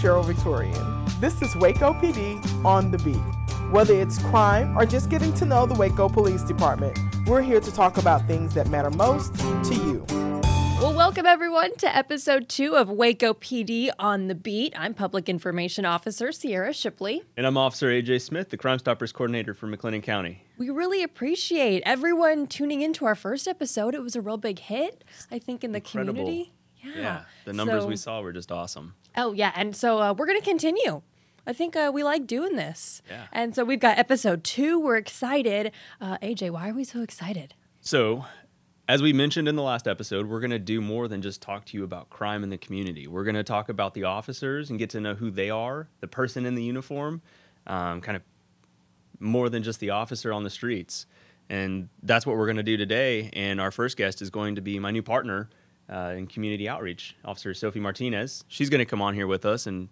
Sheryl Victorian. This is Waco PD on the beat. Whether it's crime or just getting to know the Waco Police Department, we're here to talk about things that matter most to you. Well, welcome everyone to episode two of Waco PD on the Beat. I'm Public Information Officer Sierra Shipley. And I'm Officer AJ Smith, the Crime Stoppers Coordinator for McLennan County. We really appreciate everyone tuning into our first episode. It was a real big hit, I think, in the Incredible. community. Yeah, yeah. the numbers So- we saw were just awesome. Oh, yeah. And so uh, we're going to continue. I think uh, we like doing this. Yeah. And so we've got episode two. We're excited. Uh, AJ, why are we so excited? So, as we mentioned in the last episode, we're going to do more than just talk to you about crime in the community. We're going to talk about the officers and get to know who they are, the person in the uniform, um, kind of more than just the officer on the streets. And that's what we're going to do today. And our first guest is going to be my new partner uh, in community outreach, Officer Sophie Martinez. She's going to come on here with us and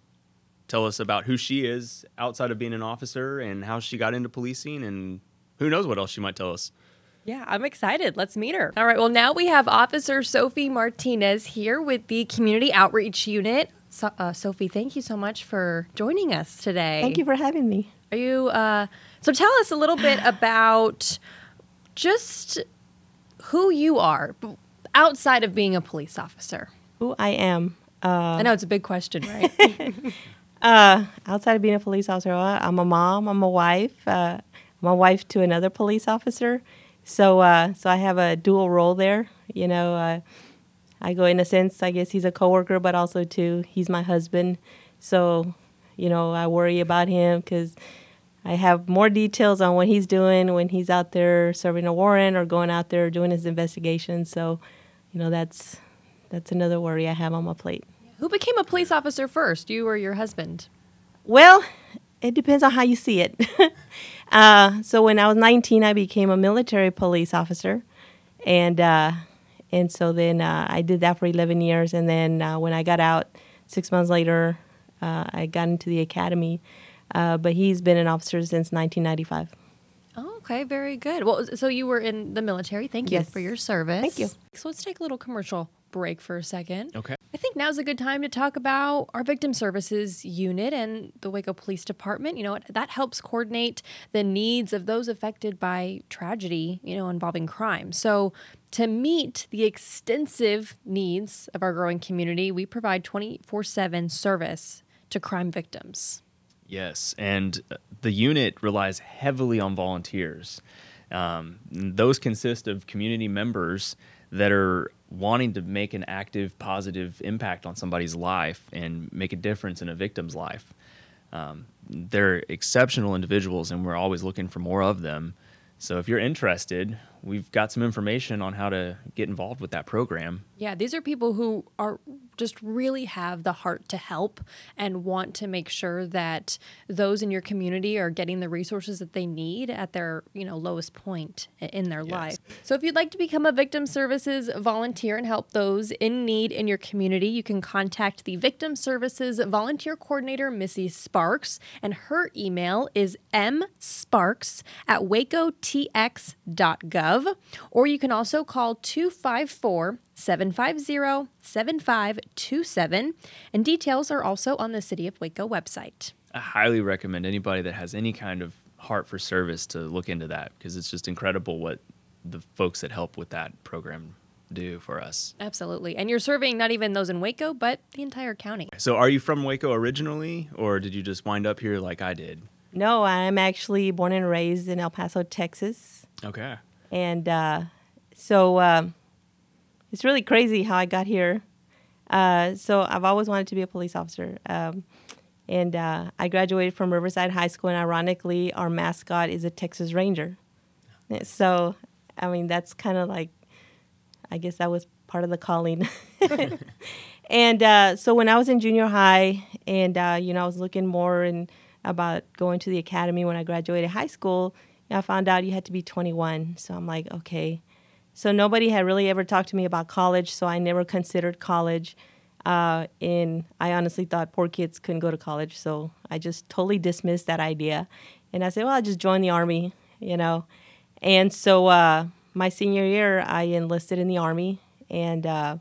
tell us about who she is outside of being an officer and how she got into policing and who knows what else she might tell us. Yeah, I'm excited. Let's meet her. All right. Well, now we have Officer Sophie Martinez here with the Community Outreach Unit. So, uh, Sophie, thank you so much for joining us today. Thank you for having me. Are you? Uh, so, tell us a little bit about just who you are b- outside of being a police officer. Who I am. Uh, I know it's a big question, right? uh, outside of being a police officer, I'm a mom. I'm a wife. Uh, I'm a wife to another police officer. So, uh, so I have a dual role there. You know, uh, I go in a sense. I guess he's a coworker, but also too, he's my husband. So, you know, I worry about him because I have more details on what he's doing when he's out there serving a warrant or going out there doing his investigation. So, you know, that's that's another worry I have on my plate. who became a police officer first, you or your husband? Well, it depends on how you see it. uh, so when I was 19, I became a military police officer, and uh, and so then uh, I did that for 11 years, and then uh, when I got out, six months later, uh, I got into the academy. Uh, but he's been an officer since 1995. Okay, very good. Well, so you were in the military. Thank you Yes. for your service. Thank you. So let's take a little commercial break for a second. Okay. I think now's a good time to talk about our victim services unit and the Waco Police Department. You know, that helps coordinate the needs of those affected by tragedy, you know, involving crime. So, to meet the extensive needs of our growing community, we provide 24 7 service to crime victims. Yes, and uh, the unit relies heavily on volunteers. Um, those consist of community members that are wanting to make an active, positive impact on somebody's life and make a difference in a victim's life. Um, they're exceptional individuals, and we're always looking for more of them. So, if you're interested, we've got some information on how to get involved with that program. Yeah, these are people who are just really have the heart to help and want to make sure that those in your community are getting the resources that they need at their, you know, lowest point in their life. So if you'd like to become a victim services volunteer and help those in need in your community, you can contact the Victim Services Volunteer Coordinator, Missy Sparks, and her email is msparks at wacotx.gov, or you can also call 254 750 7527, and details are also on the City of Waco website. I highly recommend anybody that has any kind of heart for service to look into that because it's just incredible what the folks that help with that program do for us. Absolutely. And you're serving not even those in Waco, but the entire county. So, are you from Waco originally, or did you just wind up here like I did? No, I'm actually born and raised in El Paso, Texas. Okay. And uh, so um, it's really crazy how I got here. Uh, so I've always wanted to be a police officer, um, and uh, I graduated from Riverside High School. And ironically, our mascot is a Texas Ranger. So, I mean, that's kind of like, I guess that was part of the calling. and uh, so when I was in junior high, and uh, you know, I was looking more and about going to the academy when I graduated high school. I found out you had to be 21. So I'm like, okay. So nobody had really ever talked to me about college, so I never considered college. Uh, and I honestly thought poor kids couldn't go to college, so I just totally dismissed that idea. And I said, well, I'll just join the army, you know. And so uh, my senior year, I enlisted in the army, and uh,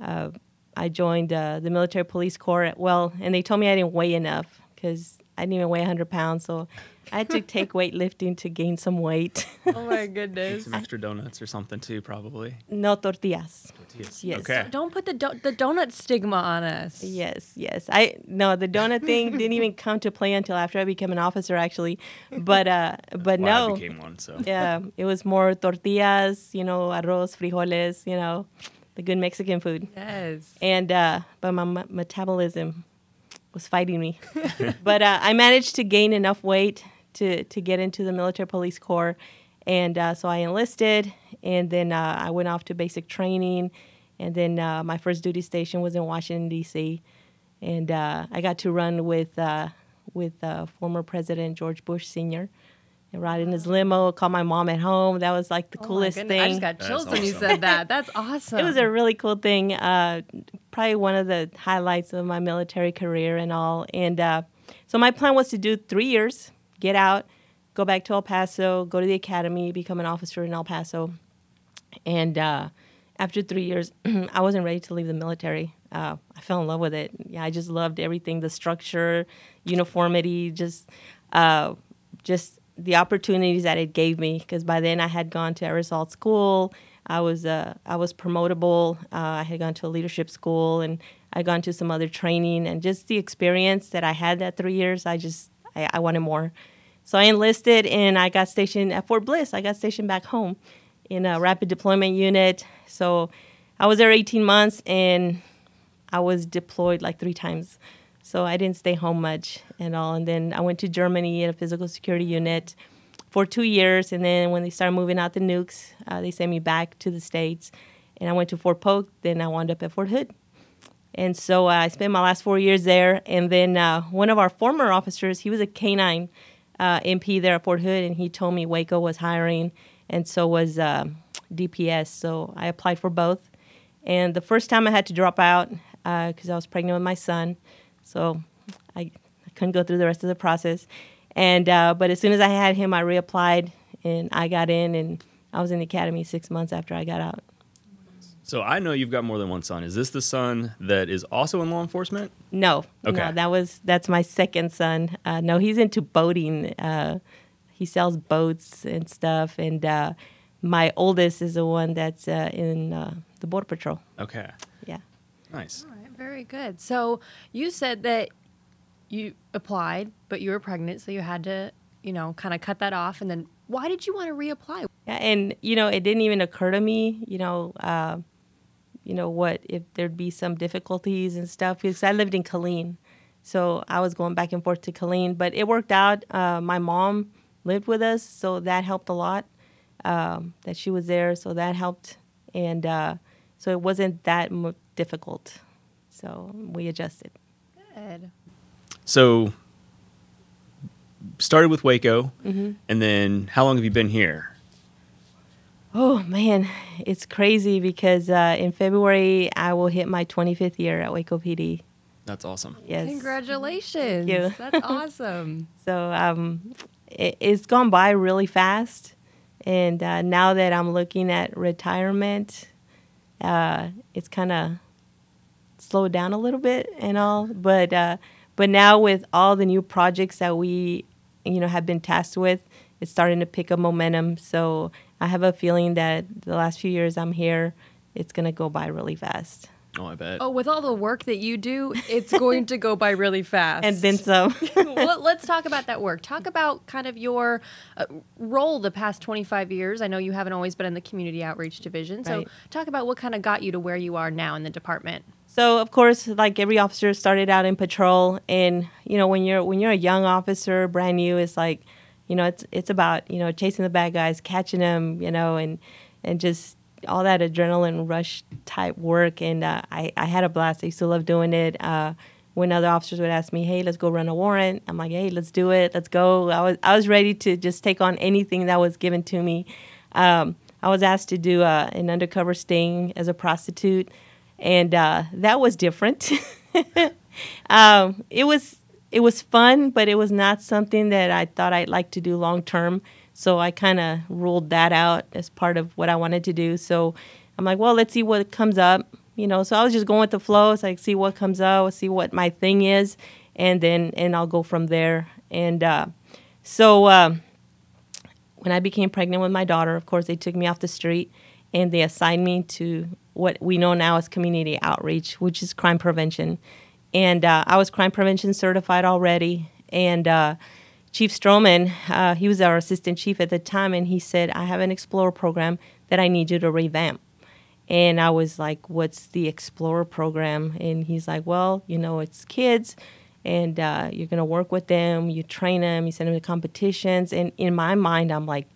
uh, I joined uh, the military police corps. Well, and they told me I didn't weigh enough because I didn't even weigh 100 pounds. So I had to take weightlifting to gain some weight. Oh my goodness. Some extra donuts or something too, probably. no tortillas. Tortillas. Yes. Okay. Don't put the do- the donut stigma on us. Yes, yes. I no, the donut thing didn't even come to play until after I became an officer, actually. But uh, but Well, I no, became one, so. yeah, it was more tortillas, you know, arroz, frijoles, you know, the good Mexican food. Yes. and uh, but my m- metabolism was fighting me. but uh, I managed to gain enough weight to to get into the military police corps, and uh, so I enlisted, and then uh, I went off to basic training, and then uh, my first duty station was in Washington D.C., and uh, I got to run with uh, with former President George Bush Sr. And ride in his limo, call my mom at home. That was like the Oh coolest goodness, thing. I just got That's chills when you said that. That's awesome. It was a really cool thing. Uh, probably one of the highlights of my military career and all. And uh, so my plan was to do three years, get out, go back to El Paso, go to the academy, become an officer in El Paso. And uh, after three years, I wasn't ready to leave the military. Uh, I fell in love with it. Yeah, I just loved everything, the structure, uniformity, just, uh, just the opportunities that it gave me. Because by then I had gone to Air Assault School. I was uh, I was promotable. Uh, I had gone to a leadership school, and I had gone to some other training, and just the experience that I had that three years, I just I, I wanted more. So I enlisted, and I got stationed at Fort Bliss. I got stationed back home in a rapid deployment unit. So I was there 18 months, and I was deployed like three times. So I didn't stay home much at all. And then I went to Germany in a physical security unit for two years. And then when they started moving out the nukes, uh, they sent me back to the States. And I went to Fort Polk. Then I wound up at Fort Hood. And so uh, I spent my last four years there. And then uh, one of our former officers, he was a K9 uh, MP there at Fort Hood, and he told me Waco was hiring, and so was uh, DPS. So I applied for both. And the first time I had to drop out because I was pregnant with my son, so I, I couldn't go through the rest of the process. And uh, but as soon as I had him, I reapplied, and I got in, and I was in the academy six months after I got out. So I know you've got more than one son. Is this the son that is also in law enforcement? No, Okay. no, that was that's my second son. Uh, no, he's into boating. Uh, he sells boats and stuff, and uh, my oldest is the one that's uh, in uh, the border patrol. Okay. Yeah. Nice. Good. So you said that you applied, but you were pregnant, so you had to, you know, kind of cut that off. And then why did you want to reapply? Yeah, and you know, it didn't even occur to me, you know, uh, you know what if there'd be some difficulties and stuff because I lived in Killeen, so I was going back and forth to Killeen, but it worked out. Uh, my mom lived with us, so that helped a lot. Um, that she was there, so that helped, and uh, so it wasn't that difficult. So we adjusted. Good. So started with Waco, Mm-hmm. and then how long have you been here? Oh man, it's crazy because uh, in February I will hit my 25th year at Waco PD. That's awesome. Yes. Congratulations. you. That's awesome. So um, it, it's gone by really fast, and uh, now that I'm looking at retirement, uh, it's kind of slowed down a little bit and all. But uh, but now with all the new projects that we you know have been tasked with, it's starting to pick up momentum. So I have a feeling that the last few years I'm here, it's gonna go by really fast, Oh, I bet. Oh, with all the work that you do, it's going to go by really fast. and then some. well, let's talk about that work. Talk about kind of your uh, role the past 25 years. I know you haven't always been in the community outreach division. So, Right. talk about what kind of got you to where you are now in the department. So of course, like every officer started out in patrol, and you know when you're when you're a young officer, brand new, it's like, you know, it's it's about you know chasing the bad guys, catching them, you know, and and just all that adrenaline rush type work. And uh, I I had a blast. I used to love doing it. Uh, when other officers would ask me, "Hey, let's go run a warrant," I'm like, "Hey, let's do it. Let's go." I was I was ready to just take on anything that was given to me. Um, I was asked to do uh, an undercover sting as a prostitute and uh, that was different. um, it was it was fun, but it was not something that I thought I'd like to do long term. So I kind of ruled that out as part of what I wanted to do. So I'm like, well, let's see what comes up. you know, so I was just going with the flow. It's like see what comes up, see what my thing is, and then and I'll go from there. And uh, so uh, when I became pregnant with my daughter, of course they took me off the street and they assigned me to what we know now as community outreach, which is crime prevention. And uh, I was crime prevention certified already. And uh, Chief Stroman, uh, he was our assistant chief at the time, and he said, I have an Explorer program that I need you to revamp. And I was like, What's the Explorer program? And he's like, Well, you know, it's kids, and uh, you're going to work with them, you train them, you send them to competitions. And in my mind, I'm like,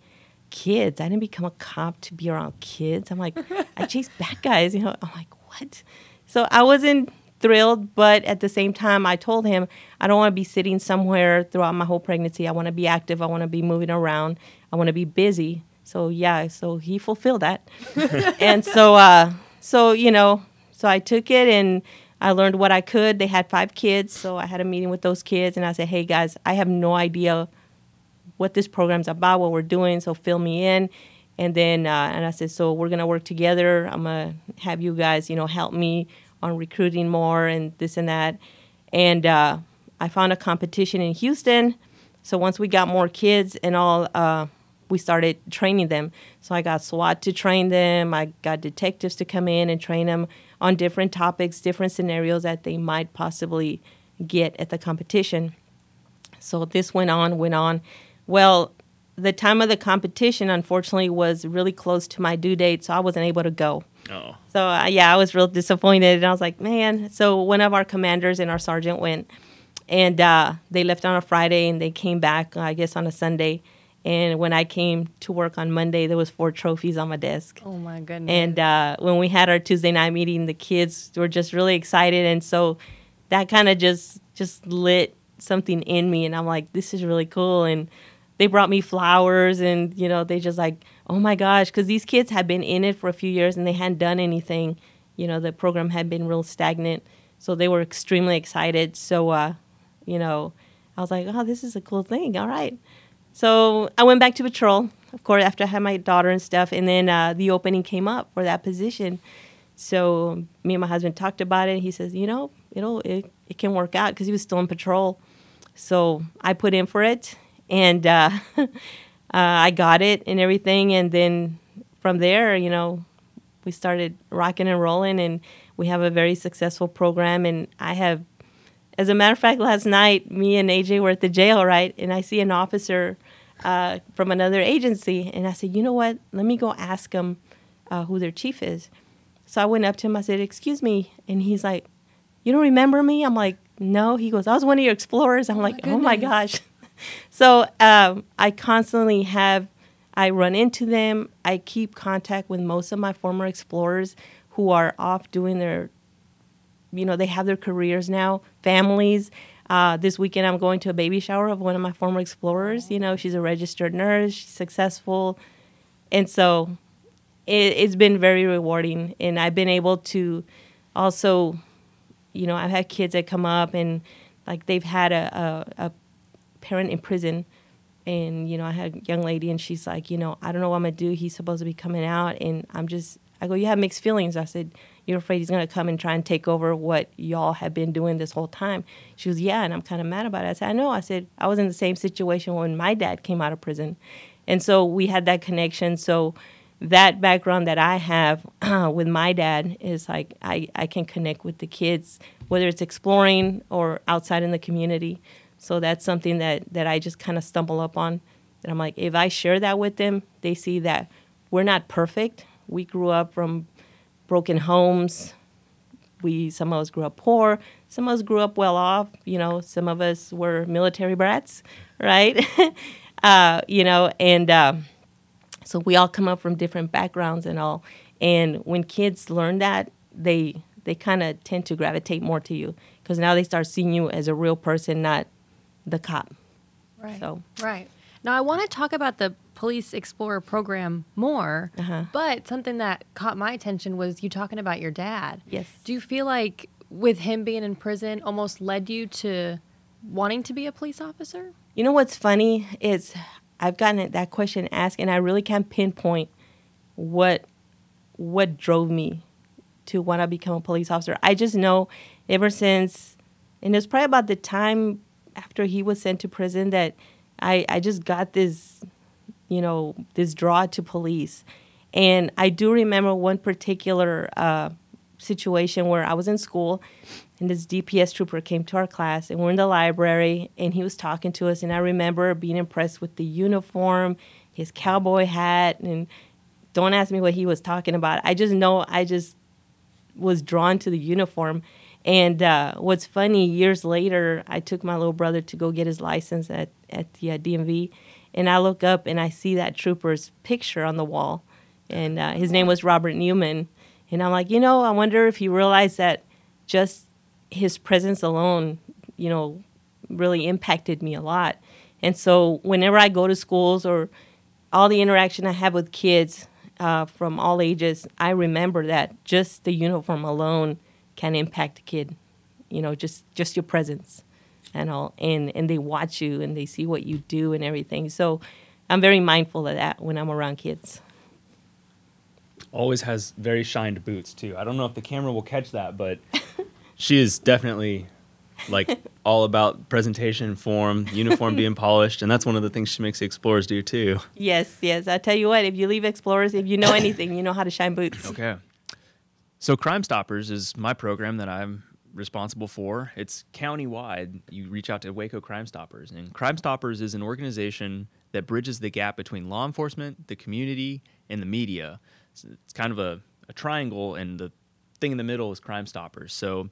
Kids. I didn't become a cop to be around kids. I'm like, I chase bad guys. You know, I'm like, What? So I wasn't thrilled, but at the same time, I told him I don't want to be sitting somewhere throughout my whole pregnancy. I want to be active. I want to be moving around. I want to be busy. So yeah, so he fulfilled that, and so uh, so you know, so I took it and I learned what I could. They had five kids, so I had a meeting with those kids, and I said, "Hey guys, I have no idea what this program's about, what we're doing, so fill me in." And then uh, and I said, "So we're gonna work together. I'm gonna have you guys, you know, help me on recruiting more and this and that." And uh, I found a competition in Houston. So once we got more kids and all, uh, we started training them. So I got SWAT to train them. I got detectives to come in and train them on different topics, different scenarios that they might possibly get at the competition. So this went on, went on. Well, the time of the competition, unfortunately, was really close to my due date, so I wasn't able to go. Oh. So uh, yeah, I was real disappointed, and I was like, man. So one of our commanders and our sergeant went, and uh, they left on a Friday, and they came back, I guess, on a Sunday. And when I came to work on Monday, there was four trophies on my desk. Oh my goodness. And uh, when we had our Tuesday night meeting, the kids were just really excited, and so that kind of just just lit something in me, and I'm like, this is really cool. And they brought me flowers, and you know, they just like, oh my gosh, because these kids had been in it for a few years and they hadn't done anything. You know, the program had been real stagnant, so they were extremely excited. So, uh, you know, I was like, oh, this is a cool thing. All right. So I went back to patrol, of course, after I had my daughter and stuff, and then uh, the opening came up for that position. So me and my husband talked about it. He says, you know, it'll it, it can work out because he was still in patrol. So I put in for it, and uh, uh, I got it and everything. And then from there, you know, we started rocking and rolling, and we have a very successful program. And I have, as a matter of fact, last night me and AJ were at the jail, right? And I see an officer uh, from another agency, and I said, you know what? Let me go ask them uh, who their chief is. So I went up to him. I said, "Excuse me," and he's like, "You don't remember me?" I'm like, "No." He goes, "I was one of your explorers." I'm like, "Oh my gosh!" so um, I constantly have. I run into them. I keep contact with most of my former explorers who are off doing their, you know, they have their careers now, families. Uh, this weekend, I'm going to a baby shower of one of my former explorers. You know, she's a registered nurse, she's successful. And so it, it's been very rewarding. And I've been able to also, you know, I've had kids that come up and like they've had a, a, a parent in prison. And, you know, I had a young lady and she's like, you know, I don't know what I'm to do. He's supposed to be coming out. And I'm just, I go, you have mixed feelings. I said, you're afraid he's to come and try and take over what y'all have been doing this whole time. She was, yeah, and I'm kind of mad about it. I said, I know. I said, I was in the same situation when my dad came out of prison. And so we had that connection. So that background that I have with my dad is like, I, I can connect with the kids, whether it's exploring or outside in the community. So that's something that, that I just kind of stumble up on. And I'm like, if I share that with them, they see that we're not perfect. We grew up from broken homes. We some of us grew up poor, some of us grew up well off. You know, some of us were military brats, right? uh, you know, and uh, so we all come up from different backgrounds and all. And when kids learn that, they they kind of tend to gravitate more to you because now they start seeing you as a real person, not the cop. Right. So Right. Now, I want to talk about the Police Explorer program more, Uh-huh. but something that caught my attention was you talking about your dad. Yes. Do you feel like with him being in prison almost led you to wanting to be a police officer? You know what's funny is I've gotten that question asked, and I really can't pinpoint what what drove me to want to become a police officer. I just know ever since, and it's probably about the time after he was sent to prison that I, I just got this, you know, this draw to police. And I do remember one particular uh, situation where I was in school and this DPS trooper came to our class and we're in the library and he was talking to us and I remember being impressed with the uniform, his cowboy hat and don't ask me what he was talking about. I just know I just was drawn to the uniform. And uh, what's funny, years later, I took my little brother to go get his license at, at the uh, DMV. And I look up and I see that trooper's picture on the wall. And uh, his name was Robert Newman. And I'm like, you know, I wonder if he realized that just his presence alone, you know, really impacted me a lot. And so whenever I go to schools or all the interaction I have with kids uh, from all ages, I remember that just the uniform alone can impact a kid. You know, just just your presence and all, and and they watch you and they see what you do and everything. So I'm very mindful of that when I'm around kids. Always has very shined boots too. I don't know if the camera will catch that, but she is definitely like all about presentation, form, uniform being polished, and that's one of the things she makes the explorers do too. Yes, yes. I tell you what, if you leave explorers, if you know anything, you know how to shine boots. Okay. So Crime Stoppers is my program that I'm responsible for. It's county-wide. You reach out to Waco Crime Stoppers, and Crime Stoppers is an organization that bridges the gap between law enforcement, the community, and the media. So it's kind of a, a triangle, and the thing in the middle is Crime Stoppers. So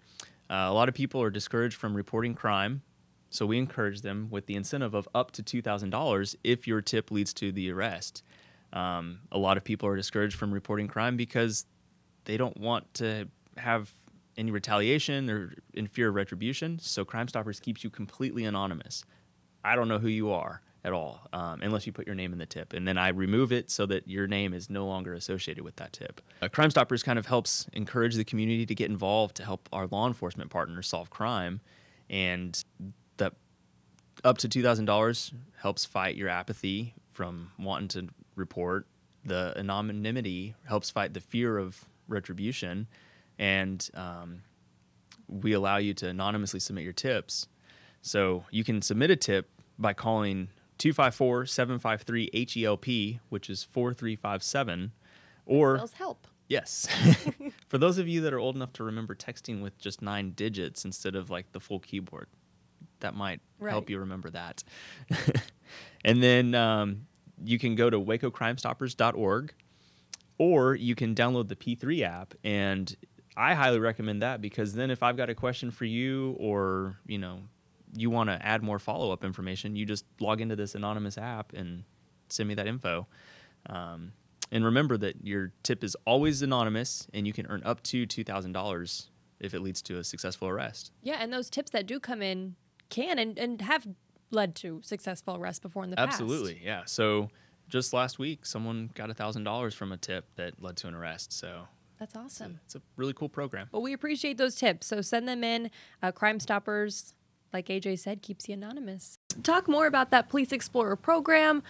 uh, a lot of people are discouraged from reporting crime. So we encourage them with the incentive of up to $2,000 if your tip leads to the arrest. Um, a lot of people are discouraged from reporting crime because they don't want to have any retaliation or in fear of retribution. So Crime Stoppers keeps you completely anonymous. I don't know who you are at all um, unless you put your name in the tip. And then I remove it so that your name is no longer associated with that tip. Uh, crime Stoppers kind of helps encourage the community to get involved to help our law enforcement partners solve crime. And that up to $2,000 helps fight your apathy from wanting to report. The anonymity helps fight the fear of retribution. And um, we allow you to anonymously submit your tips. So you can submit a tip by calling 254 753 HELP, which is 4357. Or, Spells help. yes, for those of you that are old enough to remember texting with just nine digits instead of like the full keyboard, that might help you remember that. and then um, you can go to wacocrimestoppers.org or you can download the P3 app and I highly recommend that because then if I've got a question for you or, you know, you want to add more follow-up information, you just log into this anonymous app and send me that info. Um, and remember that your tip is always anonymous and you can earn up to $2,000 if it leads to a successful arrest. Yeah, and those tips that do come in can and, and have led to successful arrests before in the past. Absolutely, yeah. So just last week, someone got $1,000 from a tip that led to an arrest. So That's awesome. it's a really cool program. Well, we appreciate those tips. So send them in. Uh, Crime Stoppers, like AJ said, keeps you anonymous. Talk more about that Police Explorer program.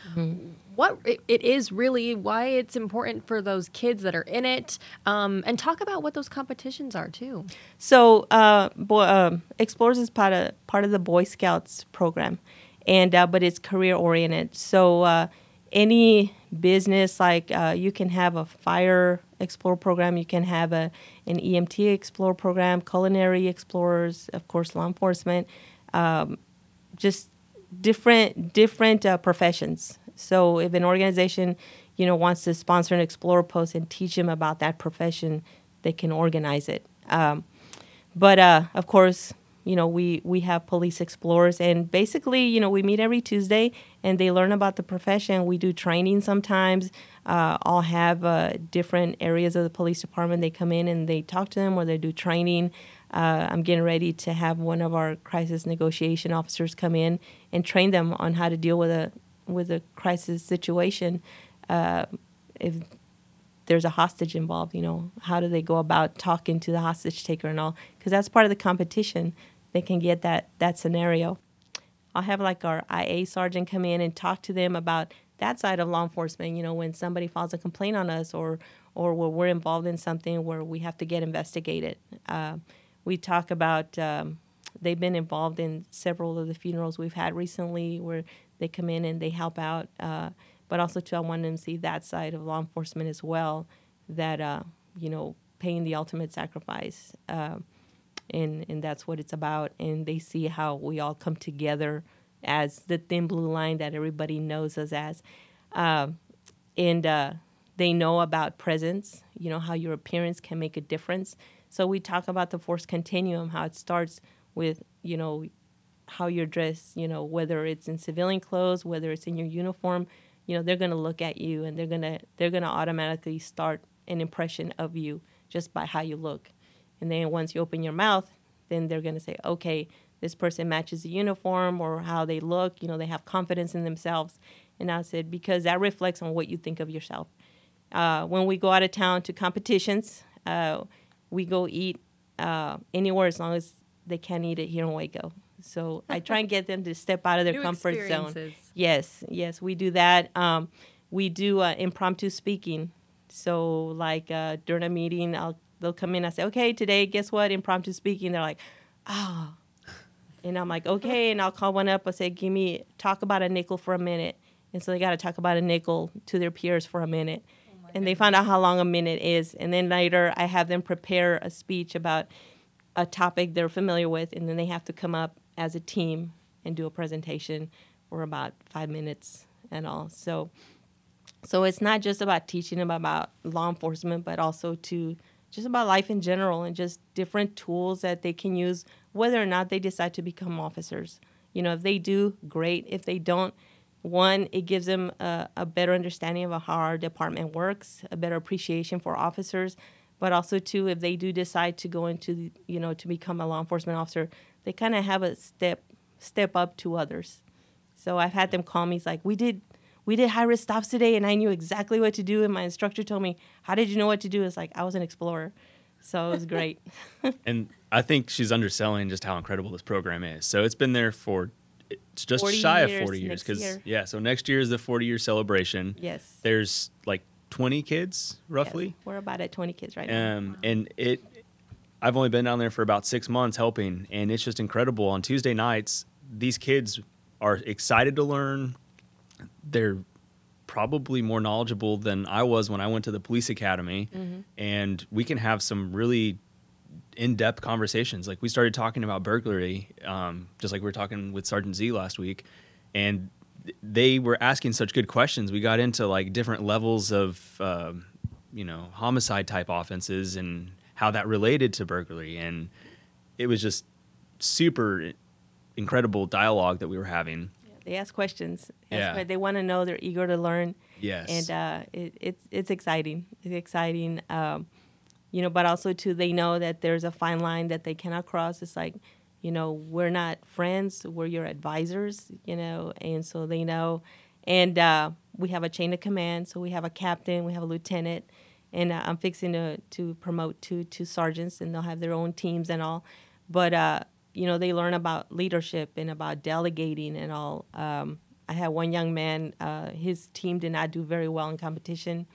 What it, it is really, why it's important for those kids that are in it, um, and talk about what those competitions are too. So, uh, boy, um, Explorers is part of part of the Boy Scouts program, and uh, but it's career oriented. So, uh, any business like uh, you can have a fire explorer program, you can have a an EMT explorer program, culinary explorers, of course, law enforcement, um, just different different uh, professions. So, if an organization you know wants to sponsor an explorer post and teach them about that profession, they can organize it. Um, but uh, of course, you know, we, we have police explorers, and basically, you know, we meet every Tuesday and they learn about the profession. We do training sometimes. Uh, I'll have uh, different areas of the police department. They come in and they talk to them or they do training. Uh, I'm getting ready to have one of our crisis negotiation officers come in and train them on how to deal with a with a crisis situation. Uh, if there's a hostage involved, you know, how do they go about talking to the hostage taker and all? Because that's part of the competition. They can get that that scenario. I'll have like our IA sergeant come in and talk to them about that side of law enforcement. You know, when somebody files a complaint on us, or or where we're involved in something where we have to get investigated. Uh, we talk about um, they've been involved in several of the funerals we've had recently where they come in and they help out. Uh, but also, too, I want them to see that side of law enforcement as well that, uh, you know, paying the ultimate sacrifice. Uh, and, and that's what it's about. And they see how we all come together as the thin blue line that everybody knows us as. Uh, and uh, they know about presence, you know, how your appearance can make a difference. So we talk about the force continuum, how it starts with, you know, how you're dressed, you know, whether it's in civilian clothes, whether it's in your uniform, you know, they're going to look at you and they're to they're going to automatically start an impression of you just by how you look. And then once you open your mouth, then they're going to say, "Okay, this person matches the uniform or how they look, you know, they have confidence in themselves." And I said, because that reflects on what you think of yourself. Uh, when we go out of town to competitions, uh, we go eat uh, anywhere as long as they can't eat it here in Waco. So I try and get them to step out of their New comfort zone. Yes, yes, we do that. Um, we do uh, impromptu speaking. So like uh, during a meeting, I'll they'll come in. I say, okay, today, guess what? Impromptu speaking. They're like, oh, and I'm like, okay, and I'll call one up. I say, give me talk about a nickel for a minute, and so they got to talk about a nickel to their peers for a minute, oh and they find out how long a minute is, and then later I have them prepare a speech about a topic they're familiar with, and then they have to come up as a team and do a presentation for about five minutes and all. So, so it's not just about teaching them about law enforcement, but also to just about life in general and just different tools that they can use, whether or not they decide to become officers. You know, if they do, great. If they don't, one, it gives them a, a better understanding of how our department works, a better appreciation for officers, but also too, if they do decide to go into, the, you know, to become a law enforcement officer, they kind of have a step step up to others. So I've had them call me. It's like we did we did high risk stops today, and I knew exactly what to do. And my instructor told me, "How did you know what to do?" It's like I was an explorer, so it was great. And I think she's underselling just how incredible this program is. So it's been there for it's just shy of 40 years because year. yeah, so next year is the 40 year celebration. yes, There's like 20 kids Yes. roughly. We're about at 20 kids right now. Um, and it, I've only been down there for about six months helping, and it's just incredible. On Tuesday nights, these kids are excited to learn. They're probably more knowledgeable than I was when I went to the police academy, and we can have some really in-depth conversations. Like we started talking about burglary, um, just like we were talking with Sergeant Z last week, and they were asking such good questions. We got into like different levels of, um, you know, homicide type offenses and how that related to burglary, and it was just super incredible dialogue that we were having. They ask questions. Yeah. They want to know. They're eager to learn. Yes, and uh, it, it's it's exciting. It's exciting, um, you know. But also too, they know that there's a fine line that they cannot cross. It's like, you know, we're not friends. We're your advisors, you know, and so they know. And uh, we have a chain of command. So we have a captain, we have a lieutenant, and uh, I'm fixing to to promote two two sergeants, and they'll have their own teams and all. But uh, you know, they learn about leadership and about delegating and all. Um, I had one young man, uh, his team did not do very well in competition.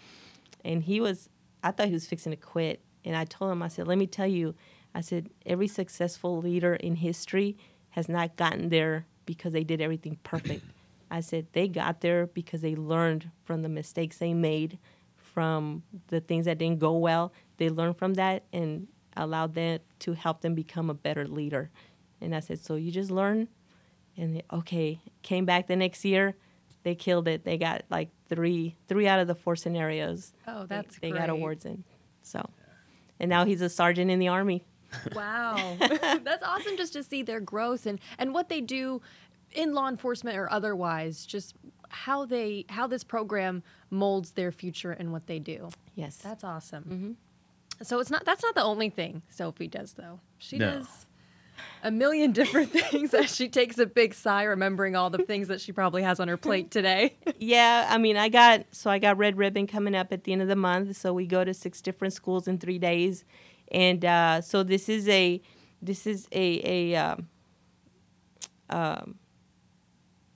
And he was, I thought he was fixing to quit. And I told him, I said, let me tell you, I said, every successful leader in history has not gotten there because they did everything perfect. I said, they got there because they learned from the mistakes they made, from the things that didn't go well. They learned from that and allowed that to help them become a better leader. And I said, so you just learn and they- okay came back the next year they killed it they got like three three out of the four scenarios Oh, they- that's they, great. got awards in so and now he's a sergeant in the army Wow. That's awesome just to see their growth and, and what they do in law enforcement or otherwise, just how they how this program molds their future and what they do. yes That's awesome. Mm-hmm. So it's not that's not the only thing Sophie does though. She No. does a million different things as she takes a big sigh remembering all the things that she probably has on her plate today. yeah i mean i got so i got red ribbon coming up at the end of the month so we go to six different schools in three days and uh, so this is a this is a a um, um,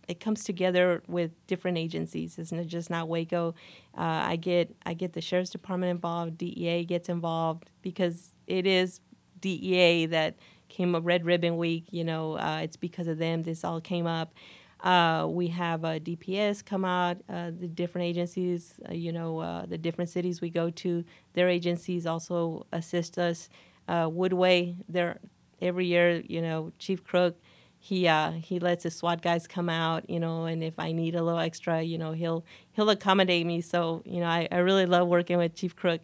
it comes together with different agencies. It's not it? just not Waco. Uh, I get I get the sheriff's department involved. DEA gets involved because it is DEA that came up Red Ribbon Week. You know, uh, it's because of them this all came up. Uh, we have a DPS come out, uh, the different agencies, uh, you know, uh, the different cities we go to, their agencies also assist us. Uh, Woodway, they're every year, you know, Chief Crook, he uh, he lets his SWAT guys come out, you know, and if I need a little extra, you know, he'll he'll accommodate me. So, you know, I, I really love working with Chief Crook.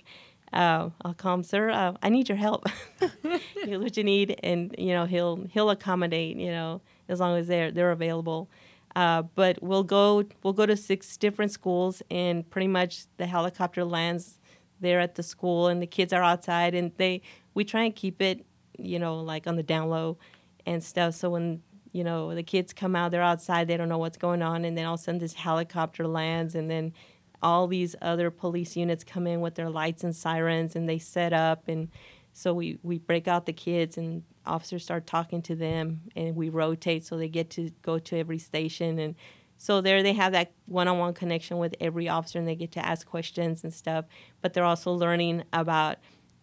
Uh, I'll call him, sir. Uh, I need your help. Here's what you need, and you know he'll he'll accommodate. You know, as long as they're they're available. Uh, but we'll go we'll go to six different schools, and pretty much the helicopter lands there at the school, and the kids are outside, and they we try and keep it, you know, like on the down low and stuff. So when you know the kids come out, they're outside, they don't know what's going on, and then all of a sudden this helicopter lands, and then all these other police units come in with their lights and sirens, and they set up and so we, we break out the kids and officers start talking to them and we rotate so they get to go to every station and so there they have that one-on-one connection with every officer and they get to ask questions and stuff but they're also learning about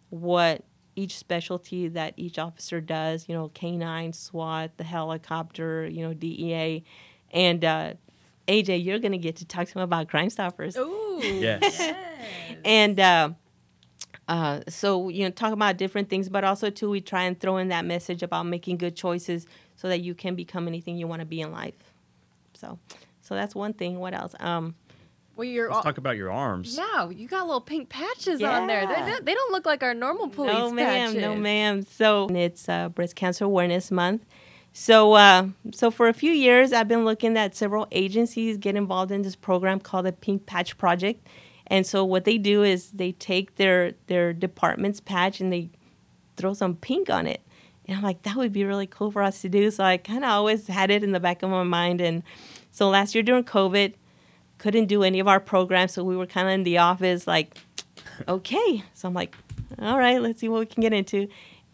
what each specialty that each officer does you know canine swat the helicopter you know dea and uh, aj you're going to get to talk to them about crime stoppers Ooh. Yes. and uh, uh, so you know talk about different things but also too we try and throw in that message about making good choices so that you can become anything you want to be in life so so that's one thing what else um Well, you're Let's all, talk about your arms. yeah, you got little pink patches on there. They, Yeah. don't- they don't look like our normal police no ma'am patches. no ma'am so it's uh, breast cancer awareness month so uh, so for a few years i've been looking at several agencies get involved in this program called the pink patch project. And so what they do is they take their their department's patch and they throw some pink on it. And i'm like that would be really cool for us to do. So i kind of always had it in the back of my mind. And so last year during covid couldn't do any of our programs. So we were kind of in the office like okay. So I'm like, all right, let's see what we can get into.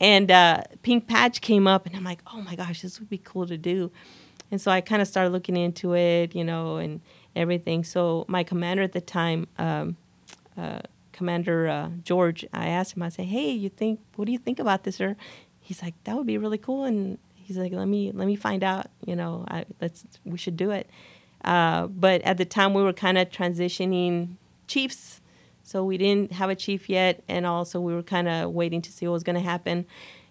And uh, Pink Patch came up, and I'm like, oh my gosh, this would be cool to do. And so I kind of started looking into it, you know, and everything. So my commander at the time, um, uh, Commander uh, George, I asked him, I said, hey, you think, what do you think about this, sir? He's like, that would be really cool. And he's like, let me let me find out, you know, I, let's we should do it. Uh, but at the time, we were kind of transitioning chiefs so we didn't have a chief yet, and also we were kind of waiting to see what was going to happen.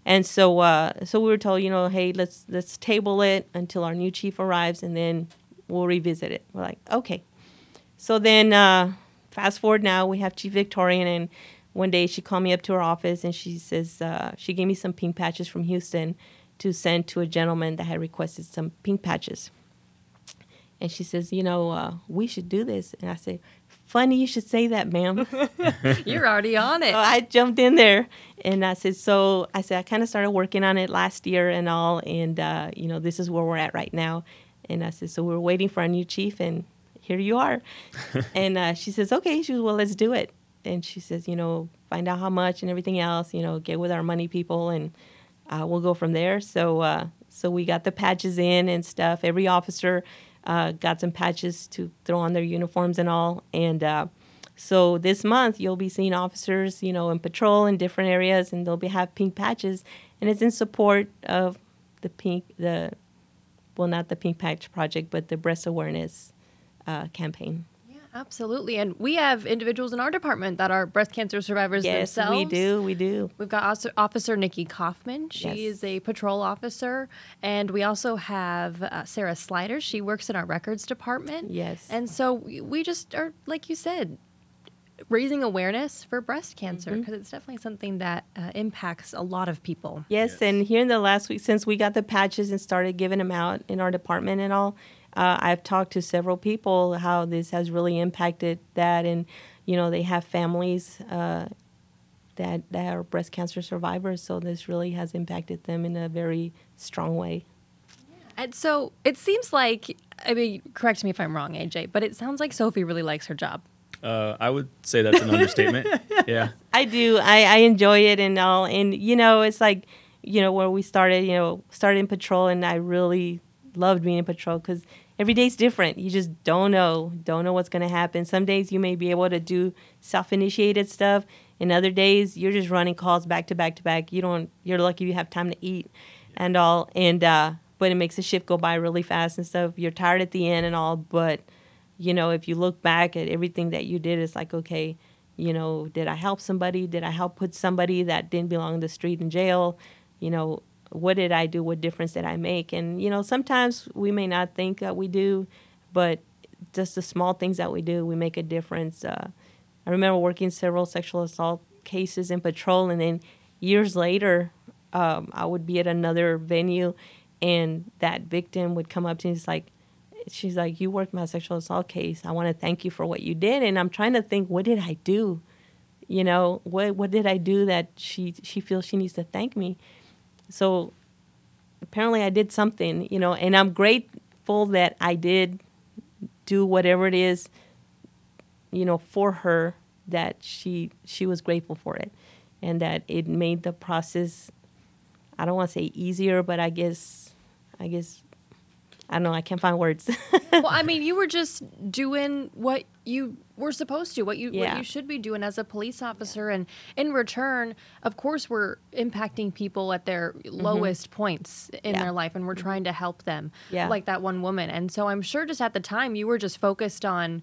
And so, uh, so we were told, you know, hey, let's let's table it until our new chief arrives, and then we'll revisit it. We're like, okay. So then, uh, fast forward now, we have Chief Victorian, and one day she called me up to her office, and she says uh, she gave me some pink patches from Houston to send to a gentleman that had requested some pink patches. And she says, you know, uh, we should do this. And I said, funny you should say that, ma'am. You're already on it. So I jumped in there and I said, so I said, I kind of started working on it last year and all. And, uh, you know, this is where we're at right now. And I said, so we're waiting for our new chief and here you are. and uh, she says, okay. She goes, well, let's do it. And she says, you know, find out how much and everything else, you know, get with our money people and uh, we'll go from there. So, uh, so we got the patches in and stuff. Every officer uh, got some patches to throw on their uniforms and all. And uh, so this month you'll be seeing officers, you know, in patrol in different areas, and they'll be have pink patches, and it's in support of the pink, the well, not the Pink Patch Project, but the breast awareness uh, campaign. Absolutely. And we have individuals in our department that are breast cancer survivors Yes, themselves. we do, we do. We've got Officer- Nikki Kaufman. She Yes. is a patrol officer. And we also have uh, Sarah Slider. She works in our records department. Yes. And so we we just are, like you said, raising awareness for breast cancer Mm-hmm. because it's definitely something that uh, impacts a lot of people. Yes, and here in the last week, since we got the patches and started giving them out in our department and all, uh, I've talked to several people how this has really impacted that, and you know they have families uh, that that are breast cancer survivors, so this really has impacted them in a very strong way. And so it seems like, I mean, correct me if I'm wrong, AJ, but it sounds like Sophie really likes her job. Uh, I would say that's an understatement. Yeah. I do. I, I enjoy it and all. And, you know, it's like, you know, where we started, you know, started in patrol and I really loved being in patrol because every day's different. You just don't know, don't know what's going to happen. Some days you may be able to do self-initiated stuff, and other days you're just running calls back to back to back. You don't. You're lucky you have time to eat, and all. And uh, but it makes the shift go by really fast and stuff. You're tired at the end and all, but you know if you look back at everything that you did, it's like okay, you know, did I help somebody? Did I help put somebody that didn't belong in the street in jail? You know, what did I do? What difference did I make? And you know, sometimes we may not think that we do, but just the small things that we do, we make a difference. Uh, I remember working several sexual assault cases in patrol, and then years later, um, I would be at another venue, and that victim would come up to me. It's like, she's like, "You worked my sexual assault case. I want to thank you for what you did." And I'm trying to think, what did I do? You know, what what did I do that she she feels she needs to thank me? So apparently I did something, you know, and I'm grateful that I did do whatever it is, you know, for her that she she was grateful for it and that it made the process I don't want to say easier, but I guess I guess I don't know, I can't find words. well, I mean, you were just doing what you were supposed to, what you Yeah. what you should be doing as a police officer, and in return, of course, we're impacting people at their lowest points in Mm-hmm. Yeah. Mm-hmm. their life, and we're trying to help them, Yeah. like that one woman. And so, I'm sure, just at the time, you were just focused on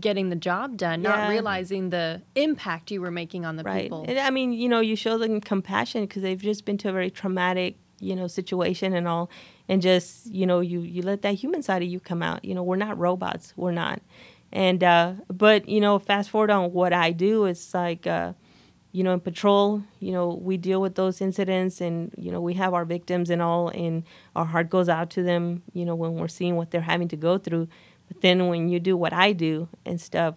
getting the job done, not realizing the impact you were making on the right. people. And I mean, you know, you show them compassion because they've just been to a very traumatic, you know, situation and all, and just you know, you you let that human side of you come out. You know, we're not robots. We're not. And uh, but you know, fast forward on what I do, it's like. Uh, you know, in patrol, you know, we deal with those incidents and, you know, we have our victims and all, and our heart goes out to them, you know, when we're seeing what they're having to go through. But then when you do what I do and stuff,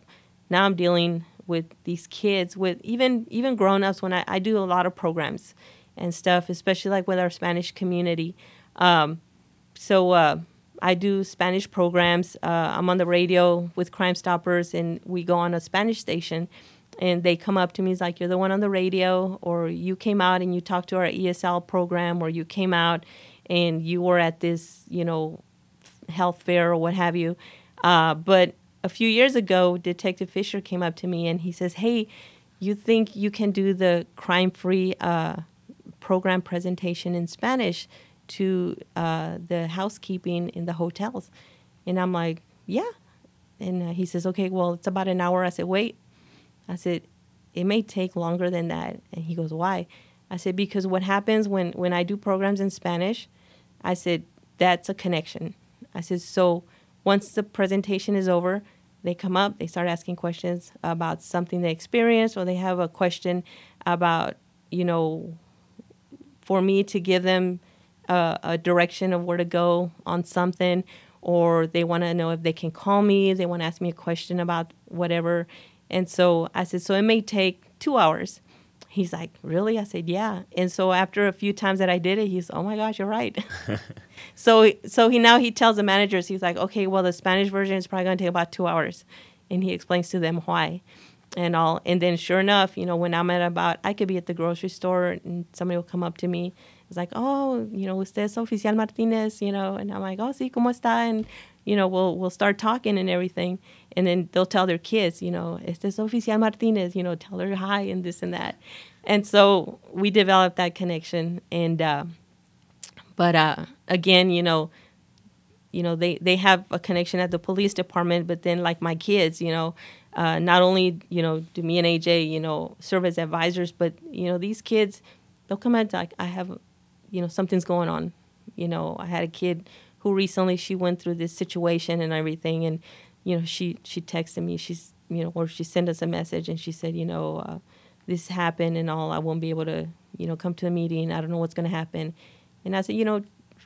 now I'm dealing with these kids, with even even grown ups. When I, I do a lot of programs and stuff, especially like with our Spanish community. Um, so uh, I do Spanish programs. Uh, I'm on the radio with Crime Stoppers, and we go on a Spanish station. And they come up to me, it's like, you're the one on the radio, or you came out and you talked to our ESL program, or you came out and you were at this, you know, health fair or what have you. Uh, but a few years ago, Detective Fisher came up to me and he says, Hey, you think you can do the crime free uh, program presentation in Spanish to uh, the housekeeping in the hotels? And I'm like, Yeah. And uh, he says, Okay, well, it's about an hour. I said, Wait. I said, It may take longer than that. And he goes, Why? I said, Because what happens when, when I do programs in Spanish, I said, That's a connection. I said, So once the presentation is over, they come up, they start asking questions about something they experienced, or they have a question about, you know, for me to give them a, a direction of where to go on something, or they want to know if they can call me, they want to ask me a question about whatever. And so I said, so it may take two hours. He's like, really? I said, yeah. And so after a few times that I did it, he's, oh my gosh, you're right. so so he now he tells the managers, he's like, okay, well the Spanish version is probably going to take about two hours, and he explains to them why, and all. And then sure enough, you know, when I'm at about, I could be at the grocery store and somebody will come up to me, it's like, oh, you know, usted es oficial Martinez, you know, and I'm like, oh, sí, cómo está, and you know, we'll we'll start talking and everything, and then they'll tell their kids, you know, este es oficial Martinez, you know, tell her hi and this and that, and so we developed that connection, and. Uh, but uh, again, you know, you know they they have a connection at the police department, but then like my kids, you know, uh, not only you know do me and AJ, you know, serve as advisors, but you know these kids, they'll come out like I have, you know, something's going on. You know, I had a kid who recently she went through this situation and everything, and you know she she texted me, she's you know, or she sent us a message and she said, you know, uh, this happened and all, I won't be able to, you know, come to a meeting. I don't know what's going to happen. And I said, you know,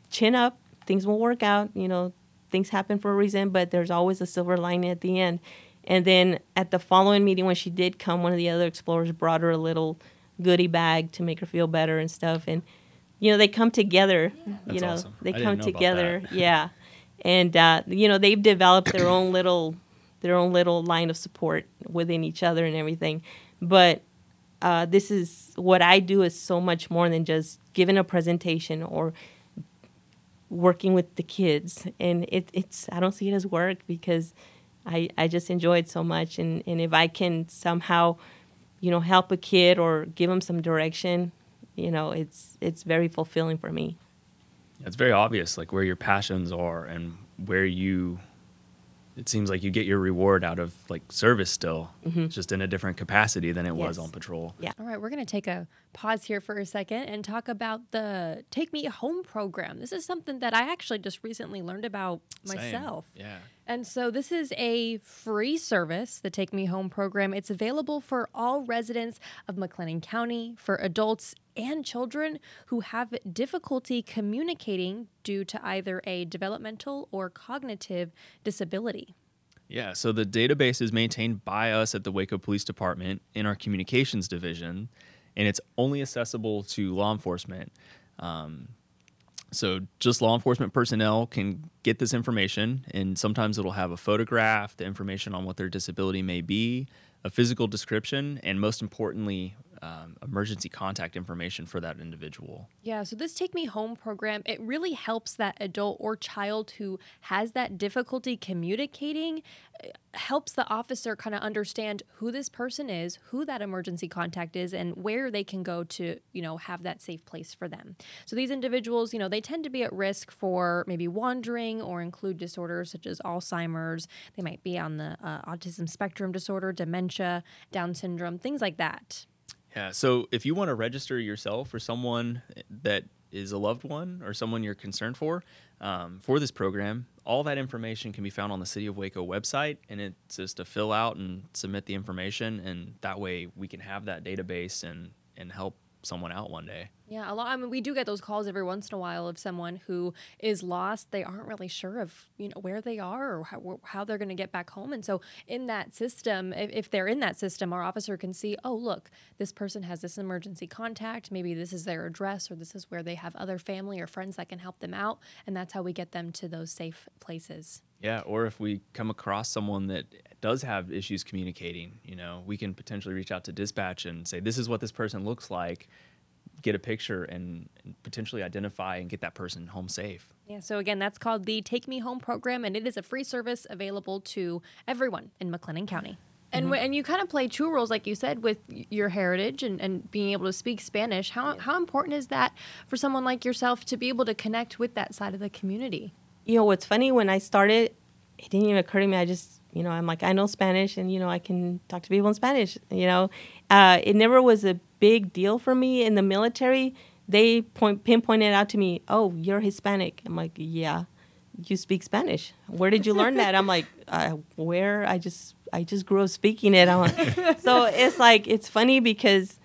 chin up. Things will work out. You know, things happen for a reason, but there's always a silver lining at the end. And then at the following meeting, when she did come, one of the other explorers brought her a little goodie bag to make her feel better and stuff. And you know, they come together. you That's know, awesome. they I didn't come know about together. that. yeah, and uh, you know, they've developed their own little their own little line of support within each other and everything. But uh, this is what I do is so much more than just giving a presentation or working with the kids, and it, it's I don't see it as work because I I just enjoy it so much, and and if I can somehow, you know, help a kid or give them some direction, you know, it's it's very fulfilling for me. It's very obvious, like where your passions are and where you. It seems like you get your reward out of like service still, mm-hmm. just in a different capacity than it was on patrol. Yeah. All right, we're going to take a pause here for a second and talk about the Take Me Home program. This is something that I actually just recently learned about Same. myself. Yeah. And so this is a free service, the Take Me Home program. It's available for all residents of McLennan County, for adults and children who have difficulty communicating due to either a developmental or cognitive disability. Yeah, so the database is maintained by us at the Waco Police Department in our communications division, and it's only accessible to law enforcement. Um, so just law enforcement personnel can get this information, and sometimes it'll have a photograph, the information on what their disability may be, a physical description, and most importantly, um, emergency contact information for that individual. Yeah, so this Take Me Home program, it really helps that adult or child who has that difficulty communicating, uh, helps the officer kind of understand who this person is, who that emergency contact is, and where they can go to, you know, have that safe place for them. So these individuals, you know, they tend to be at risk for maybe wandering or include disorders such as Alzheimer's. They might be on the uh, autism spectrum disorder, dementia, Down syndrome, things like that. Yeah. So if you want to register yourself or someone that is a loved one or someone you're concerned for um, for this program, all that information can be found on the City of Waco website, and it's just to fill out and submit the information, and that way we can have that database and and help someone out one day. Yeah, a lot. I mean, we do get those calls every once in a while of someone who is lost. They aren't really sure of you know where they are or how, how they're going to get back home. And so, in that system, if, if they're in that system, our officer can see, oh, look, this person has this emergency contact. Maybe this is their address, or this is where they have other family or friends that can help them out. And that's how we get them to those safe places. Yeah, or if we come across someone that does have issues communicating, you know, we can potentially reach out to dispatch and say, this is what this person looks like, get a picture and, and potentially identify and get that person home safe. Yeah, so again, that's called the Take Me Home program, and it is a free service available to everyone in McLennan County. And, mm-hmm. wh- and you kind of play two roles, like you said, with your heritage and, and being able to speak Spanish. How, how important is that for someone like yourself to be able to connect with that side of the community? You know what's funny when i started it didn't even occur to me i just you know i'm like i know spanish and you know i can talk to people in spanish you know? Uh, it never was a big deal for me in the military. They point pinpointed out to me oh you're hispanic. I'm like yeah you speak spanish. Where did you learn that? I'm like uh, where? I just i just grew up speaking it. So it's like it's funny because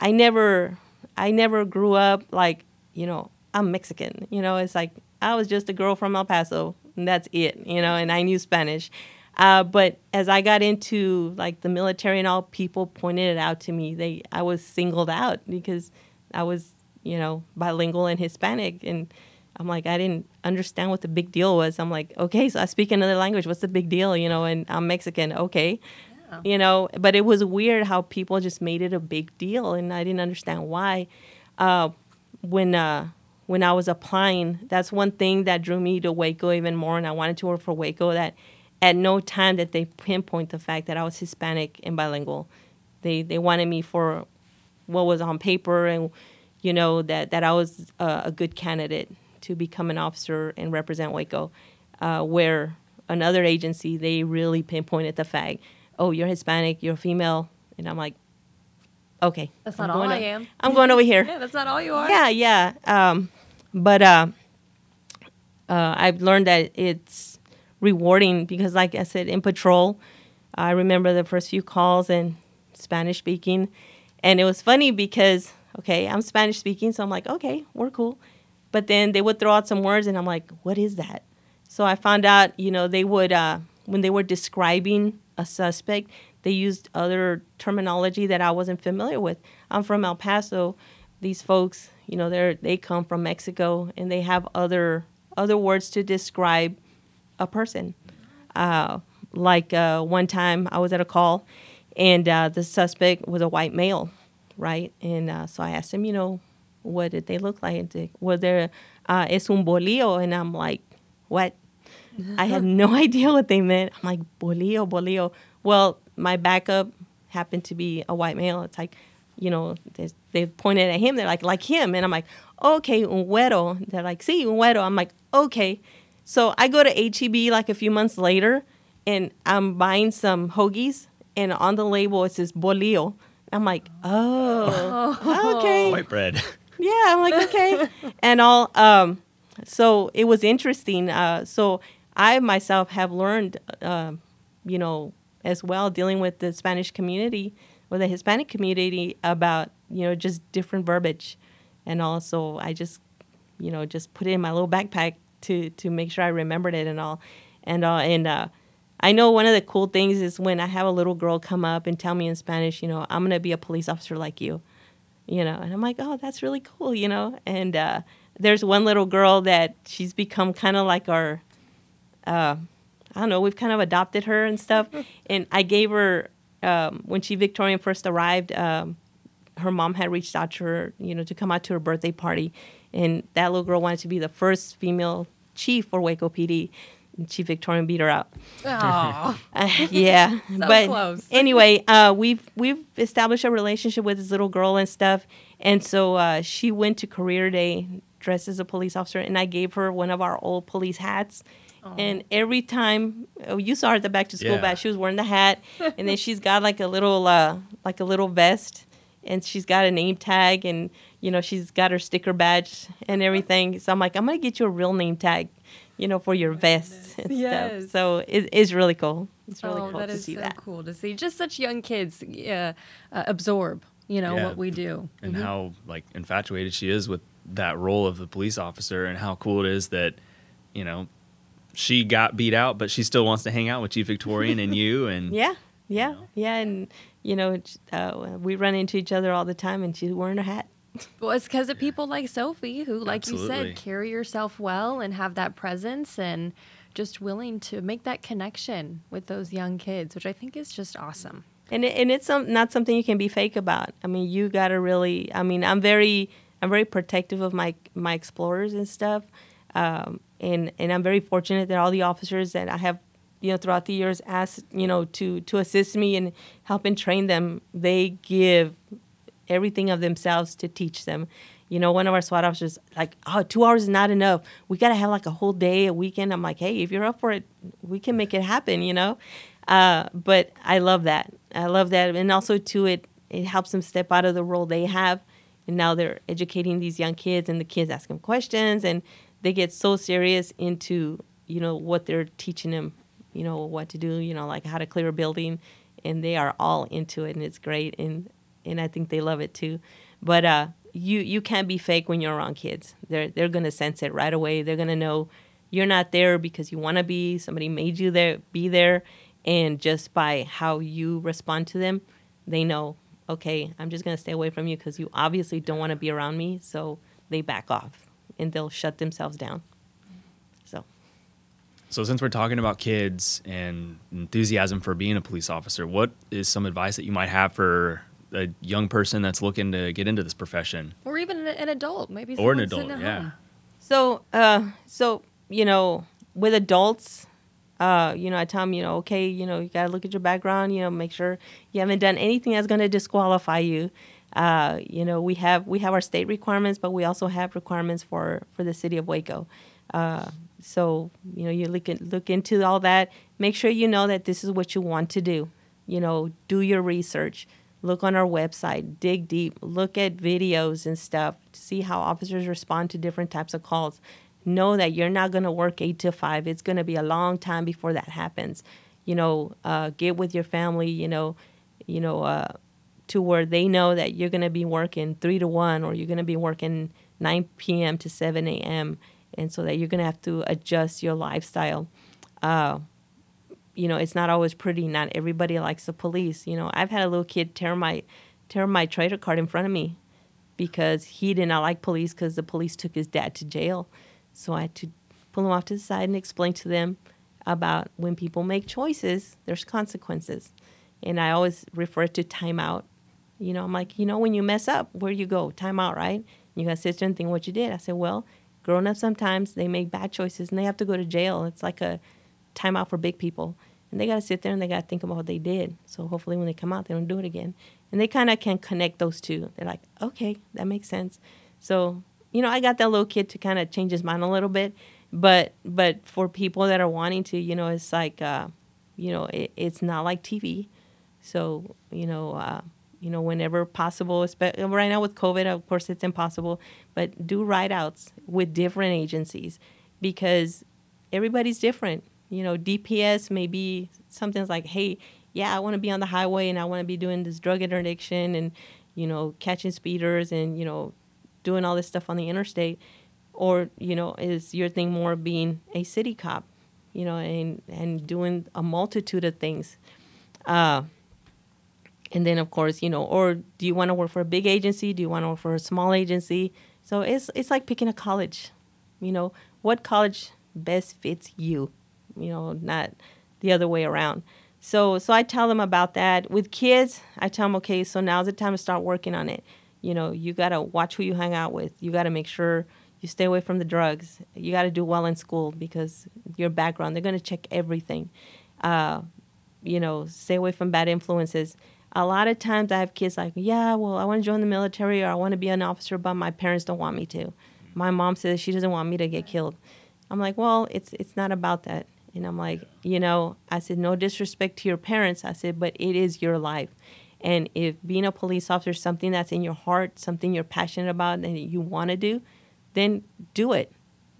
I never I never grew up like, you know, I'm Mexican. You know, it's like I was just a girl from El Paso and that's it, you know, and I knew Spanish. Uh, but as I got into like the military and all, people pointed it out to me. They I was singled out because I was, you know, bilingual and Hispanic and I'm like, I didn't understand what the big deal was. I'm like, okay, so I speak another language. What's the big deal? You know, and I'm Mexican. Okay you know but it was weird how people just made it a big deal and i didn't understand why uh, when uh, when i was applying that's one thing that drew me to waco even more and i wanted to work for waco that at no time did they pinpoint the fact that i was hispanic and bilingual they they wanted me for what was on paper and you know that that i was uh, a good candidate to become an officer and represent waco uh, where another agency they really pinpointed the fact oh you're hispanic you're female and i'm like okay That's I'm not all going I am. i'm going over here Yeah, that's not all you are. yeah yeah um, but uh, uh, i've learned that it's rewarding because like i said in patrol i remember the first few calls and spanish speaking. And it was funny because okay i'm spanish speaking so i'm like okay we're cool. But then they would throw out some words and i'm like what is that? So i found out you know they would uh, when they were describing a suspect they used other terminology that i wasn't familiar with. I'm from el paso. These folks you know they're they come from mexico and they have other other words to describe a person uh, like uh, one time i was at a call and uh, the suspect was a white male right and uh, so i asked him you know what did they look like? And they, was there uh, es un bolillo? And I'm like, what? I had no idea what they meant. I'm like, bolillo, bolillo. Well, my backup happened to be a white male. It's like, you know, they, they pointed at him. They're like, like him. And I'm like, okay, un güero. They're like, sí, un güero. I'm like, okay. So I go to HEB like a few months later and I'm buying some hoagies. And on the label, it says bolillo. I'm like, oh, okay. White bread. Yeah, I'm like, okay. and all, um, so it was interesting. Uh, so I myself have learned, uh, you know, as well dealing with the Spanish community or the Hispanic community about, you know, just different verbiage. And also I just, you know, just put it in my little backpack to, to make sure I remembered it and all. And, uh, and, uh, I know one of the cool things is when I have a little girl come up and tell me in Spanish, you know, I'm going to be a police officer like you you know and i'm like oh that's really cool you know and uh, there's one little girl that she's become kind of like our uh, i don't know we've kind of adopted her and stuff and i gave her um, when Chief Victorian first arrived um, her mom had reached out to her you know to come out to her birthday party and that little girl wanted to be the first female chief for waco pd and Chief Victorian beat her out. Oh, Uh, yeah, So but close. anyway, uh, we've we've established a relationship with this little girl and stuff, and so uh, she went to career day dressed as a police officer, and I gave her one of our old police hats. And every time oh, you saw her at the back to school Yeah. bash, she was wearing the hat, and then she's got like a little uh, like a little vest, and she's got a name tag, and you know she's got her sticker badge and everything. So I'm like, I'm gonna get you a real name tag, you know, for your vest and Yes. stuff. So it, it's really cool. It's really oh, cool that to is see so that. cool to see. Just such young kids uh, uh, absorb, you know, Yeah. what we do. and how like infatuated she is with that role of the police officer and how cool it is that you know she got beat out but she still wants to hang out with chief victorian and you and Yeah, yeah, know? yeah, and you know, uh, we run into each other all the time, and she's wearing a hat. Well, it's because of people like Sophie who, like you said, carry yourself well and have that presence and just willing to make that connection with those young kids, which I think is just awesome. and it, and it's some, not something you can be fake about. I mean, you gotta really. I mean, I'm very I'm very protective of my my explorers and stuff, um, and and I'm very fortunate that all the officers that I have, you know, throughout the years asked you know to to assist me and help and train them. They give everything of themselves to teach them. You know, one of our SWAT officers like, oh, two hours is not enough. We gotta have like a whole day, a weekend. I'm like, hey, if you're up for it, we can make it happen. You know, uh, but I love that. I love that, and also too, it it helps them step out of the role they have, and now they're educating these young kids, and the kids ask them questions, and they get so serious into you know what they're teaching them, you know what to do, you know like how to clear a building, and they are all into it, and it's great, and and I think they love it too. But uh, you you can't be fake when you're around kids. They're they're gonna sense it right away. They're gonna know you're not there because you want to be. Somebody made you there, be there, and just by how you respond to them, they know. Okay, I'm just gonna stay away from you because you obviously don't want to be around me. So they back off and they'll shut themselves down. So so since we're talking about kids and enthusiasm for being a police officer what is some advice that you might have for a young person that's looking to get into this profession Or even an, an adult, maybe Or an adult, yeah. home. So, uh, so you know, with adults, uh, you know, I tell them, you know, okay, you know, you gotta look at your background, you know, make sure you haven't done anything that's gonna disqualify you. Uh, you know, we have we have our state requirements, but we also have requirements for for the city of Waco. Uh, so, you know, you look look into all that. Make sure you know that this is what you want to do. You know, do your research. Look on our website, dig deep, look at videos and stuff see how officers respond to different types of calls. Know that you're not going to work eight to five. It's going to be a long time before that happens. You know, uh, get with your family. You know, you know, uh, to where they know that you're going to be working three to one, or you're going to be working 9 p.m. to 7 a.m. And so that you're going to have to adjust your lifestyle. Uh, you know, it's not always pretty. Not everybody likes the police. You know, I've had a little kid tear my tear my trader card in front of me because he did not like police because the police took his dad to jail. So I had to pull him off to the side and explain to them about when people make choices, there's consequences. And I always refer to timeout. You know, I'm like, you know, when you mess up, where do you go? Timeout, right? You got to sit there and think what you did. I said, well, grown up sometimes they make bad choices and they have to go to jail. It's like a timeout for big people. And they got to sit there and they got to think about what they did. So hopefully when they come out, they don't do it again. And they kind of can connect those two. They're like, okay, that makes sense. So, you know, I got that little kid to kind of change his mind a little bit. But but for people that are wanting to, you know, it's like, uh, you know, it, it's not like TV. So, you know, uh, you know, whenever possible. Right now with COVID, of course, it's impossible. But do write outs with different agencies because everybody's different. You know, DPS may be something like, hey, yeah, I want to be on the highway and I want to be doing this drug interdiction and, you know, catching speeders and, you know, doing all this stuff on the interstate. Or, you know, is your thing more being a city cop, you know, and, and doing a multitude of things. Uh, and then of course you know or do you want to work for a big agency? Do you want to work for a small agency? So it's it's like picking a college you know? What college best fits you you know not the other way around? So so i tell them about that. With kids i tell them okay so now's the time to start working on it. You know you got to watch who you hang out with. You got to make sure you stay away from the drugs. You got to do well in school because your background they're going to check everything. Uh, you know stay away from bad influences a lot of times I have kids like, yeah, well, I want to join the military or I want to be an officer, but my parents don't want me to. My mom says she doesn't want me to get killed. I'm like, well, it's it's not about that. And I'm like, you know, I said, no disrespect to your parents. I said, but it is your life. And if being a police officer is something that's in your heart, something you're passionate about and you want to do, then do it.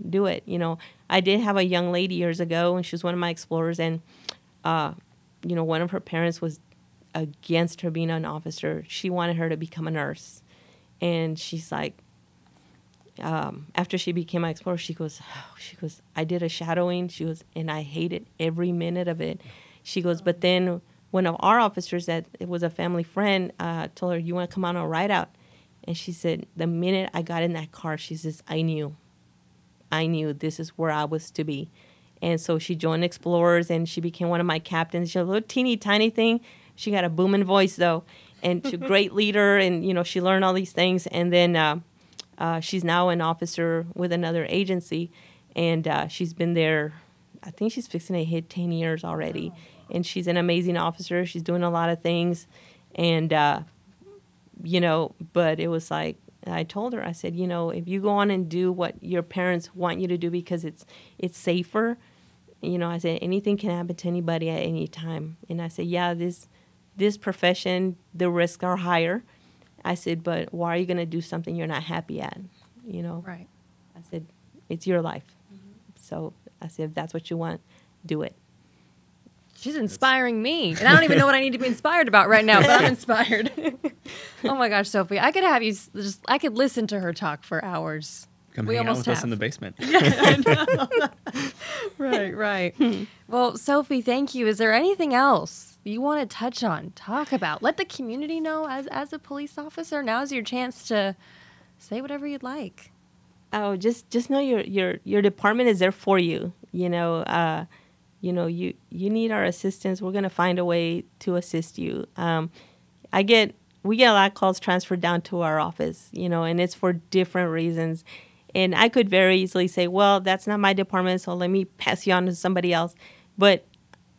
Do it. You know, I did have a young lady years ago, and she was one of my explorers, and, uh, you know, one of her parents was against her being an officer. She wanted her to become a nurse. And she's like, um, after she became my explorer, she goes, oh, she goes, I did a shadowing. She goes, and I hated every minute of it. She goes, but then one of our officers that it was a family friend uh, told her, you want to come on a ride out? And she said, the minute I got in that car, she says, I knew, I knew this is where I was to be. And so she joined Explorers and she became one of my captains. She's a little teeny tiny thing, she got a booming voice though, and she's a great leader, and you know she learned all these things, and then uh, uh, she's now an officer with another agency, and uh, she's been there. I think she's fixing to hit ten years already, and she's an amazing officer. She's doing a lot of things, and uh, you know, but it was like I told her, I said, you know, if you go on and do what your parents want you to do because it's it's safer, you know, I said anything can happen to anybody at any time, and I said, yeah, this this profession, the risks are higher. I said, but why are you going to do something you're not happy at? You know? Right. I said, it's your life. Mm-hmm. So I said, if that's what you want, do it. She's inspiring me. And I don't even know what I need to be inspired about right now, but I'm inspired. oh my gosh, Sophie. I could have you just, I could listen to her talk for hours. Come we hang out with have. us in the basement. Yeah, right, right. well, Sophie, thank you. Is there anything else you want to touch on, talk about, let the community know as as a police officer. Now's your chance to say whatever you'd like. Oh, just just know your your your department is there for you. You know, uh, you know you you need our assistance. We're gonna find a way to assist you. Um, I get we get a lot of calls transferred down to our office. You know, and it's for different reasons. And I could very easily say, well, that's not my department, so let me pass you on to somebody else. But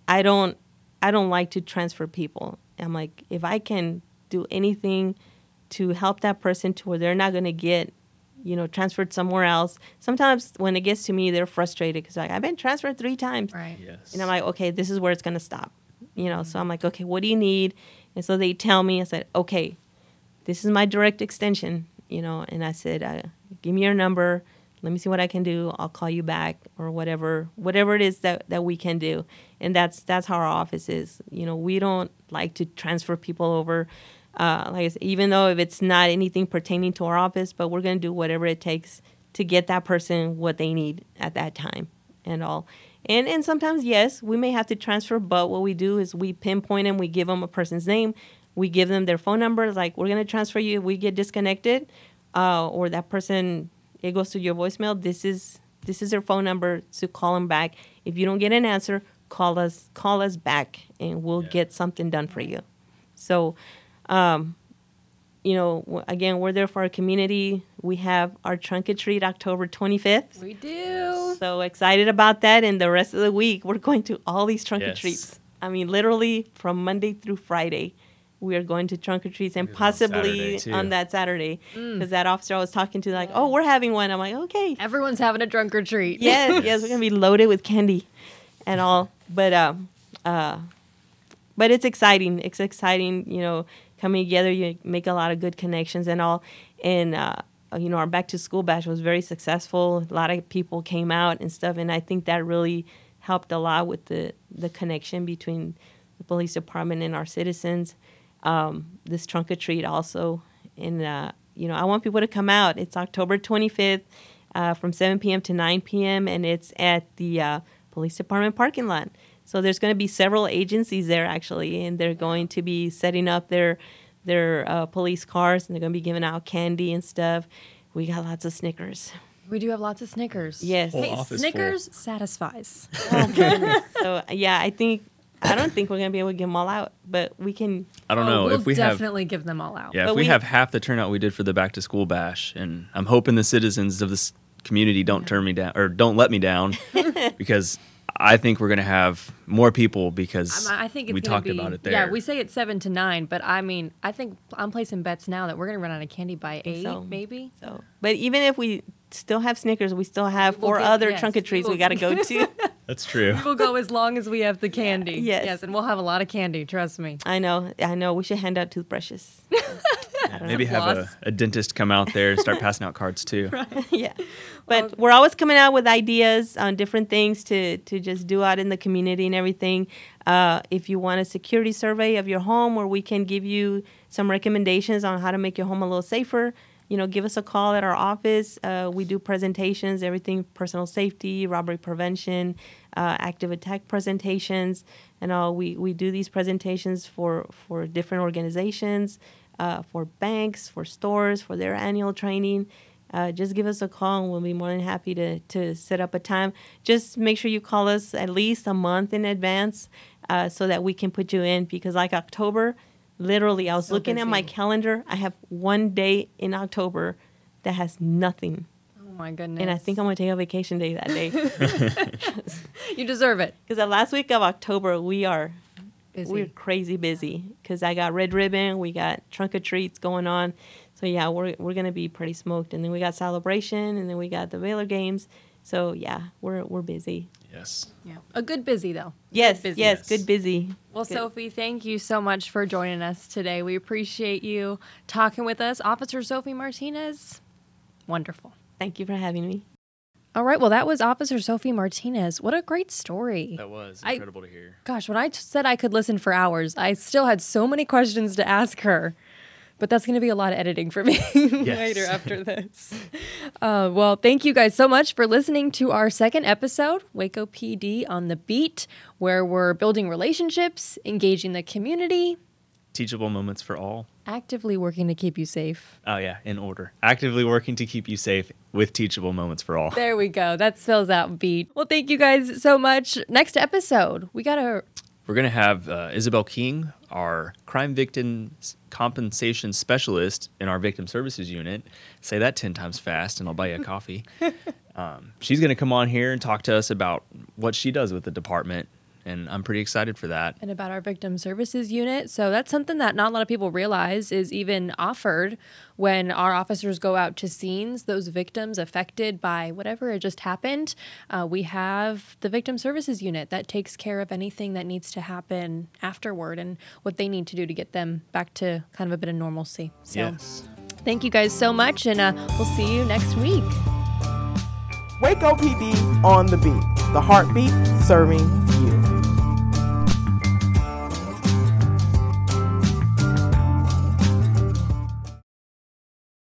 I don't I don't like to transfer people. I'm like, if I can do anything to help that person to where they're not going to get, you know, transferred somewhere else. Sometimes when it gets to me, they're frustrated because like I've been transferred three times, right? Yes. And I'm like, okay, this is where it's going to stop, you know. So I'm like, okay, what do you need? And so they tell me. I said, okay, this is my direct extension, you know. And I said, uh, give me your number. Let me see what I can do. I'll call you back or whatever, whatever it is that, that we can do and that's that's how our office is. You know, we don't like to transfer people over. Uh, like I said, even though if it's not anything pertaining to our office, but we're gonna do whatever it takes to get that person what they need at that time and all. And and sometimes yes, we may have to transfer, but what we do is we pinpoint them. We give them a person's name. We give them their phone number. Like we're gonna transfer you. If we get disconnected, uh, or that person it goes to your voicemail. This is this is their phone number to call them back. If you don't get an answer, call us call us back and we'll yeah. get something done for you so um, you know, again, we're there for our community. We have our trunk or treat October 25th. We do. So excited about that. And the rest of the week, we're going to all these trunk or Yes. treats. I mean, literally from Monday through Friday, we are going to trunk or treats and Maybe on possibly Saturday, on, that Saturday. Mm. Because that officer I was talking to, like, oh, we're having one. I'm like, okay. Everyone's having a drunk or treat. yes, yes, we're gonna be loaded with candy and all. But um, uh, but it's exciting. It's exciting, you know, coming together. You make a lot of good connections and all. And uh, you know, our back to school bash was very successful. A lot of people came out and stuff, and I think that really helped a lot with the the connection between the police department and our citizens. Um, this trunk or treat also, and uh, you know, I want people to come out. It's October 25th uh, from 7 p.m. to 9 p.m. and it's at the uh, police department parking lot. So there's going to be several agencies there actually, and they're going to be setting up their their uh, police cars, and they're going to be giving out candy and stuff. We got lots of Snickers. We do have lots of Snickers. Yes. Whole Hey, office full. Snickers satisfies. so yeah, I think I don't think we're going to be able to give them all out, but we can. I don't Oh, know we'll if we have. definitely give them all out. Yeah, But if we, we- have half the turnout we did for the back to school bash, and I'm hoping the citizens of this community don't turn me down or don't let me down, because I think we're gonna have more people because I'm- I think it's we talked be, about it there. Yeah, we say it's seven to nine, but I mean, I think I'm placing bets now that we're gonna run out of candy by eight, so. maybe. So, but even if we still have Snickers, we still have We will four get- other yes, trunk or we treats will- we got to go to. That's true. We'll go as long as we have the candy. Yes. Yes, and we'll have a lot of candy. Trust me. I know, I know. We should hand out toothbrushes. Maybe have a, a dentist come out there and start passing out cards too. yeah but we're always coming out with ideas on different things to to just do out in the community and everything uh, if you want a security survey of your home where we can give you some recommendations on how to make your home a little safer you know give us a call at our office. Uh, we do presentations everything personal safety robbery prevention uh, active attack presentations and all. We, we do these presentations for for different organizations uh, for banks for stores for their annual training. Uh, just give us a call and we'll be more than happy to, to set up a time. Just make sure you call us at least a month in advance uh, so that we can put you in because, like October, literally, I was So looking at my calendar. I have one day in October that has nothing. Oh my goodness. And I think I'm going to take a vacation day that day. you deserve it. Because the last week of October, we are Busy. we're crazy busy because I got red ribbon, we got trunk or treats going on. So yeah, we're we're gonna be pretty smoked, and then we got celebration, and then we got the Baylor games. So yeah, we're we're busy. Yes. yeah. A good busy though. Yes, busy. yes, Yes. good busy. Well, Good. Sophie, thank you so much for joining us today. We appreciate you talking with us. Officer Sophie Martinez. Wonderful. Thank you for having me. All right. Well, that was Officer Sophie Martinez. What a great story. That was I- incredible to hear. Gosh, when I t- said I could listen for hours, I still had so many questions to ask her. But that's going to be a lot of editing for me later after this. Uh, well, thank you guys so much for listening to our second episode, Waco PD on the Beat, where we're building relationships, engaging the community, Teachable moments for all. actively working to keep you safe. Oh yeah, in order. Actively working to keep you safe with teachable moments for all. There we go. That spells out beat. Well, thank you guys so much. Next episode, we got to We're going to have uh, Isabel King, our crime victim s- compensation specialist in our victim services unit. Say that 10 times fast, and I'll buy you a coffee. um, she's going to come on here and talk to us about what she does with the department. And I'm pretty excited for that. and about our victim services unit. So that's something that not a lot of people realize is even offered when our officers go out to scenes, those victims affected by whatever had just happened. Uh, we have the victim services unit that takes care of anything that needs to happen afterward and what they need to do to get them back to kind of a bit of normalcy. So Yes. thank you guys so much, and uh, we'll see you next week. Waco PD on the beat. The heartbeat serving